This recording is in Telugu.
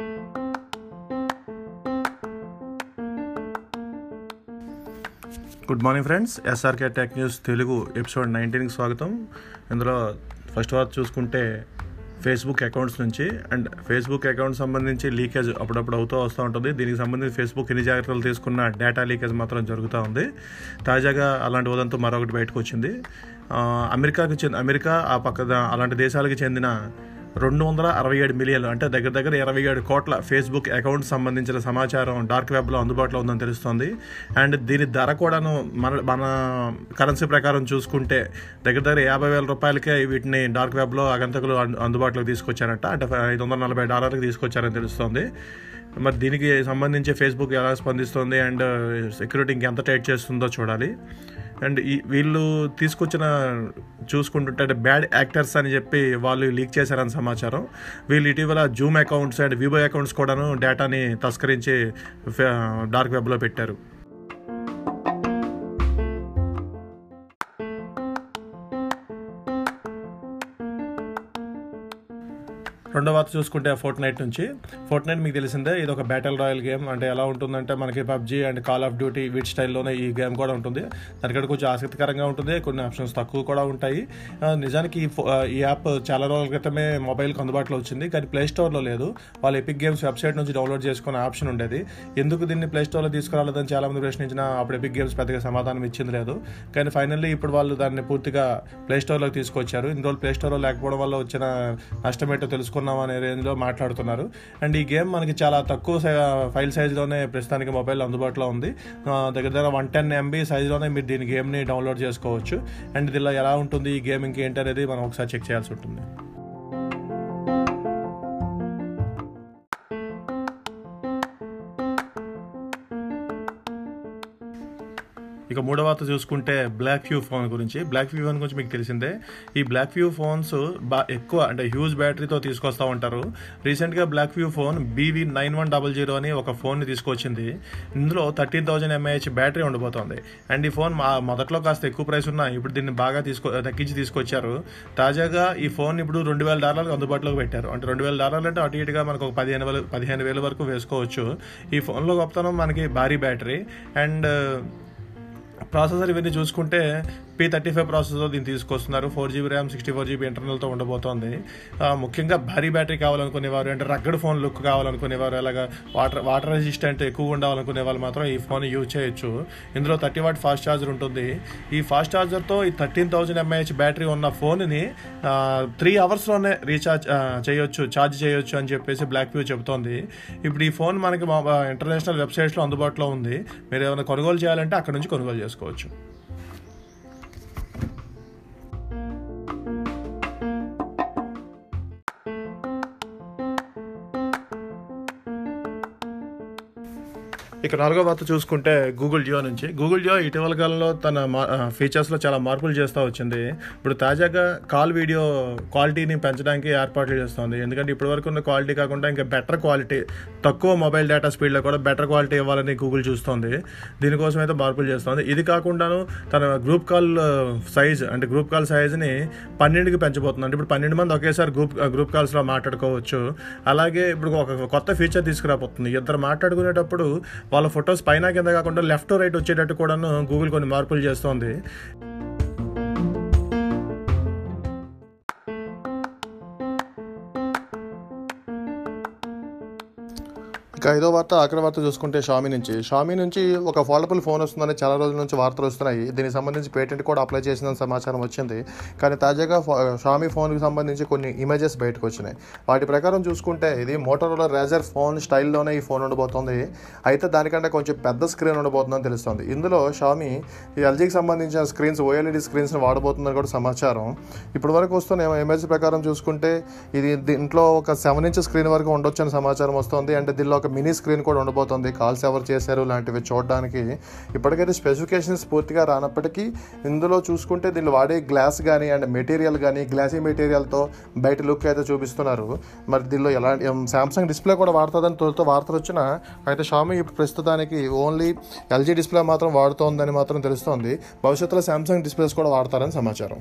Good morning friends SRK tech news Telugu episode నైన్టీన్కి స్వాగతం. ఇందులో ఫస్ట్ వార్ చూసుకుంటే ఫేస్బుక్ అకౌంట్స్ నుంచి అండ్ ఫేస్బుక్ అకౌంట్ సంబంధించి లీకేజ్ అప్పుడప్పుడు అవుతూ వస్తూ ఉంటుంది. దీనికి సంబంధించి ఫేస్బుక్ ఎన్ని జాగ్రత్తలు తీసుకున్న డేటా లీకేజ్ మాత్రం జరుగుతూ ఉంది. తాజాగా అలాంటి ఉదంతా మరొకటి బయటకు వచ్చింది. అమెరికాకి చెంది అమెరికా ఆ పక్క అలాంటి దేశాలకు చెందిన రెండు వందల అరవై ఏడు మిలియన్లు అంటే దగ్గర దగ్గర ఇరవై ఏడు కోట్ల ఫేస్బుక్ అకౌంట్ సంబంధించిన సమాచారం డార్క్ వెబ్లో అందుబాటులో ఉందని తెలుస్తోంది. అండ్ దీని ధర కూడాను మన మన కరెన్సీ ప్రకారం చూసుకుంటే దగ్గర దగ్గర యాభై వేల రూపాయలకే వీటిని డార్క్ వెబ్లో అగంతకులు అందుబాటులోకి తీసుకొచ్చారట. అంటే ఐదు వందల నలభై డాలర్కి తీసుకొచ్చారని తెలుస్తోంది. మరి దీనికి సంబంధించి ఫేస్బుక్ ఎలా స్పందిస్తుంది అండ్ సెక్యూరిటీ uh, ఇంకెంత టైట్ చేస్తుందో చూడాలి. అండ్ ఈ వీళ్ళు తీసుకొచ్చిన చూసుకుంటుంటే అంటే బ్యాడ్ యాక్టర్స్ అని చెప్పి వాళ్ళు లీక్ చేశారని సమాచారం. వీళ్ళు ఇటీవల Zoom accounts and Vivo accounts కూడాను డేటాని తస్కరించి డార్క్ వెబ్లో పెట్టారు. రెండో వార్త చూసుకుంటే ఫోర్ట్ నైట్ నుంచి. ఫోర్ట్ నైట్ మీకు తెలిసిందే ఇది ఒక బ్యాటిల్ రాయల్ గేమ్ అంటే ఎలా ఉంటుందంటే మనకి PUBG and Call of Duty వీటి స్టైల్లోనే ఈ గేమ్ కూడా ఉంటుంది. దానికంటే కొంచెం ఆసక్తికరంగా ఉంటుంది కొన్ని ఆప్షన్స్ తక్కువ కూడా ఉంటాయి. నిజానికి ఈ ఫో- ఈ యాప్ చాలా రోజుల క్రితమే మొబైల్కి అందుబాటులో వచ్చింది కానీ ప్లే స్టోర్లో లేదు. వాళ్ళు ఎపిక్ గేమ్స్ వెబ్సైట్ నుంచి డౌన్లోడ్ చేసుకునే ఆప్షన్ ఉండేది. ఎందుకు దీన్ని ప్లే స్టోర్లో తీసుకురాలేదని చాలామంది ప్రశ్నించిన అప్పుడు ఎపిక్ గేమ్స్ పెద్దగా సమాధానం ఇచ్చింది లేదు. కానీ ఫైనల్లీ ఇప్పుడు వాళ్ళు దాన్ని పూర్తిగా ప్లే స్టోర్లోకి తీసుకొచ్చారు. ఇన్ని రోజులు ప్లే స్టోర్లో లేకపోవడం వల్ల వచ్చిన నష్టం ఏంటో తెలుసుకున్న అనే రేంజ్లో మాట్లాడుతున్నారు. అండ్ ఈ గేమ్ మనకి చాలా తక్కువ ఫైల్ సైజులోనే ప్రస్తుతానికి మొబైల్ అందుబాటులో ఉంది. దగ్గర దగ్గర వన్ టెన్ ఎంబీ సైజులోనే మీరు దీని గేమ్ని డౌన్లోడ్ చేసుకోవచ్చు. అండ్ దీనిలో ఎలా ఉంటుంది? ఈ గేమ్ ఇంకేంటి అనేది మనం ఒకసారి చెక్ చేయాల్సి ఉంటుంది. ఇక మూడవ చూసుకుంటే బ్లాక్ వ్యూ ఫోన్ గురించి. బ్లాక్ వ్యూ ఫోన్ గురించి మీకు తెలిసిందే. ఈ బ్లాక్ వ్యూ ఫోన్స్ బా ఎక్కువ అంటే హ్యూజ్ బ్యాటరీతో తీసుకొస్తూ ఉంటారు. రీసెంట్గా Blackview phone BV nine one double zero అని ఒక ఫోన్ని తీసుకొచ్చింది. ఇందులో థర్టీన్ థౌజండ్ ఎంఏహెచ్ బ్యాటరీ ఉండిపోతుంది. అండ్ ఈ ఫోన్ మా మొదట్లో కాస్త ఎక్కువ ప్రైస్ ఉన్నా ఇప్పుడు దీన్ని బాగా తీసుకో తగ్గించి తీసుకొచ్చారు. తాజాగా ఈ ఫోన్ ఇప్పుడు రెండు వేల డాలర్లకు అందుబాటులోకి పెట్టారు. అంటే రెండు వేల డాలర్లు అంటే అటు ఇటుగా మనకు ఒక పదిహేను వేలు పదిహేను వేల వరకు వేసుకోవచ్చు. ఈ ఫోన్లో గొప్పతనం మనకి భారీ బ్యాటరీ అండ్ ప్రాసెసర్ ఇవన్నీ చూసుకుంటే పీ థర్టీ ఫైవ్ ప్రాసెసర్ దీన్ని తీసుకొస్తున్నారు. Four GB RAM sixty four GB ఇంటర్నల్తో ఉండబోతోంది. ముఖ్యంగా భారీ బ్యాటరీ కావాలనుకునేవారు అంటే రగ్గడ్ ఫోన్ లుక్ కావాలనుకునేవారు అలాగా వాటర్ వాటర్ రెసిస్టెంట్ ఎక్కువ ఉండాలనుకునే వాళ్ళు మాత్రం ఈ ఫోన్ యూజ్ చేయొచ్చు. ఇందులో థర్టీ వాట్ ఫాస్ట్ ఛార్జర్ ఉంటుంది. ఈ ఫాస్ట్ ఛార్జర్తో ఈ థర్టీన్ థౌజండ్ ఎంఏహెచ్ బ్యాటరీ ఉన్న ఫోన్ని త్రీ అవర్స్లోనే రీఛార్జ్ చేయొచ్చు ఛార్జ్ చేయొచ్చు అని చెప్పేసి బ్లాక్ వ్యూ చెబుతోంది. ఇప్పుడు ఈ ఫోన్ మనకి మా ఇంటర్నేషనల్ వెబ్సైట్స్లో అందుబాటులో ఉంది. మీరు ఏమైనా కొనుగోలు చేయాలంటే అక్కడ నుంచి కొనుగోలు చేసుకోవచ్చు. ఇక నాలుగో వార్త చూసుకుంటే గూగుల్ జియో నుంచి. గూగుల్ జియో ఇటీవల కాలంలో తన మా- ఫీచర్స్లో చాలా మార్పులు చేస్తూ వచ్చింది. ఇప్పుడు తాజాగా కాల్ వీడియో క్వాలిటీని పెంచడానికి ఏర్పాట్లు చేస్తుంది. ఎందుకంటే ఇప్పటివరకు ఉన్న క్వాలిటీ కాకుండా ఇంకా బెటర్ క్వాలిటీ తక్కువ మొబైల్ డేటా స్పీడ్లో కూడా బెటర్ క్వాలిటీ ఇవ్వాలని గూగుల్ చూస్తుంది. దీనికోసం అయితే మార్పులు చేస్తుంది. ఇది కాకుండాను తన గ్రూప్ కాల్ సైజ్ అంటే గ్రూప్ కాల్ సైజ్ని పన్నెండుకి పెంచబోతుంది. అంటే ఇప్పుడు పన్నెండు మంది ఒకేసారి గ్రూప్ గ్రూప్ కాల్స్లో మాట్లాడుకోవచ్చు. అలాగే ఇప్పుడు ఒక కొత్త ఫీచర్ తీసుకురాబోతుంది. ఇద్దరు మాట్లాడుకునేటప్పుడు వాళ్ళ ఫొటోస్ పైన కింద కాకుండా లెఫ్ట్ రైట్ వచ్చేటట్టు కూడాను గూగుల్ కొన్ని మార్పులు చేస్తోంది. ఇక ఐదో వార్త ఆఖరి వార్త చూసుకుంటే షామీ నుంచి. షామీ నుంచి ఒక ఫోల్డబుల్ ఫోన్ వస్తుందని చాలా రోజుల నుంచి వార్తలు వస్తున్నాయి. దీనికి సంబంధించి పేటెంట్ కూడా అప్లై చేసిందని సమాచారం వచ్చింది. కానీ తాజాగా షామీ ఫోన్కి సంబంధించి కొన్ని ఇమేజెస్ బయటకు వచ్చినాయి. వాటి ప్రకారం చూసుకుంటే ఇది మోటరోలా రేజర్ ఫోన్ స్టైల్లోనే ఈ ఫోన్ ఉండబోతుంది. అయితే దానికంటే కొంచెం పెద్ద స్క్రీన్ ఉండబోతుందని తెలుస్తుంది. ఇందులో షామీ ఈ ఎల్జీకి సంబంధించిన స్క్రీన్స్ ఓఎల్ఈడి స్క్రీన్స్ని వాడబోతుందని కూడా సమాచారం. ఇప్పటి వరకు వస్తున్న ఇమేజ్ ప్రకారం చూసుకుంటే ఇది దీంట్లో ఒక సెవెన్ ఇంచ్ స్క్రీన్ వరకు ఉండొచ్చని సమాచారం వస్తుంది. అంటే దీనిలో ఒక మినీ స్క్రీన్ కూడా ఉండబోతుంది. కాల్స్ ఎవరు చేశారు లాంటివి చూడడానికి. ఇప్పటికైతే స్పెసిఫికేషన్స్ పూర్తిగా రానప్పటికీ ఇందులో చూసుకుంటే దీన్ని వాడే గ్లాస్ కానీ అండ్ మెటీరియల్ కానీ గ్లాసీ మెటీరియల్తో బయట లుక్ అయితే చూపిస్తున్నారు. మరి దీనిలో ఎలాంటి శాంసంగ్ డిస్ప్లే కూడా వాడుతుందని తొలితో వార్తలు వచ్చినా అయితే షామి ఇప్పుడు ప్రస్తుతానికి ఓన్లీ ఎల్జీ డిస్ప్లే మాత్రం వాడుతోందని మాత్రం తెలుస్తోంది. భవిష్యత్తులో శాంసంగ్ డిస్ప్లేస్ కూడా వాడతారని సమాచారం.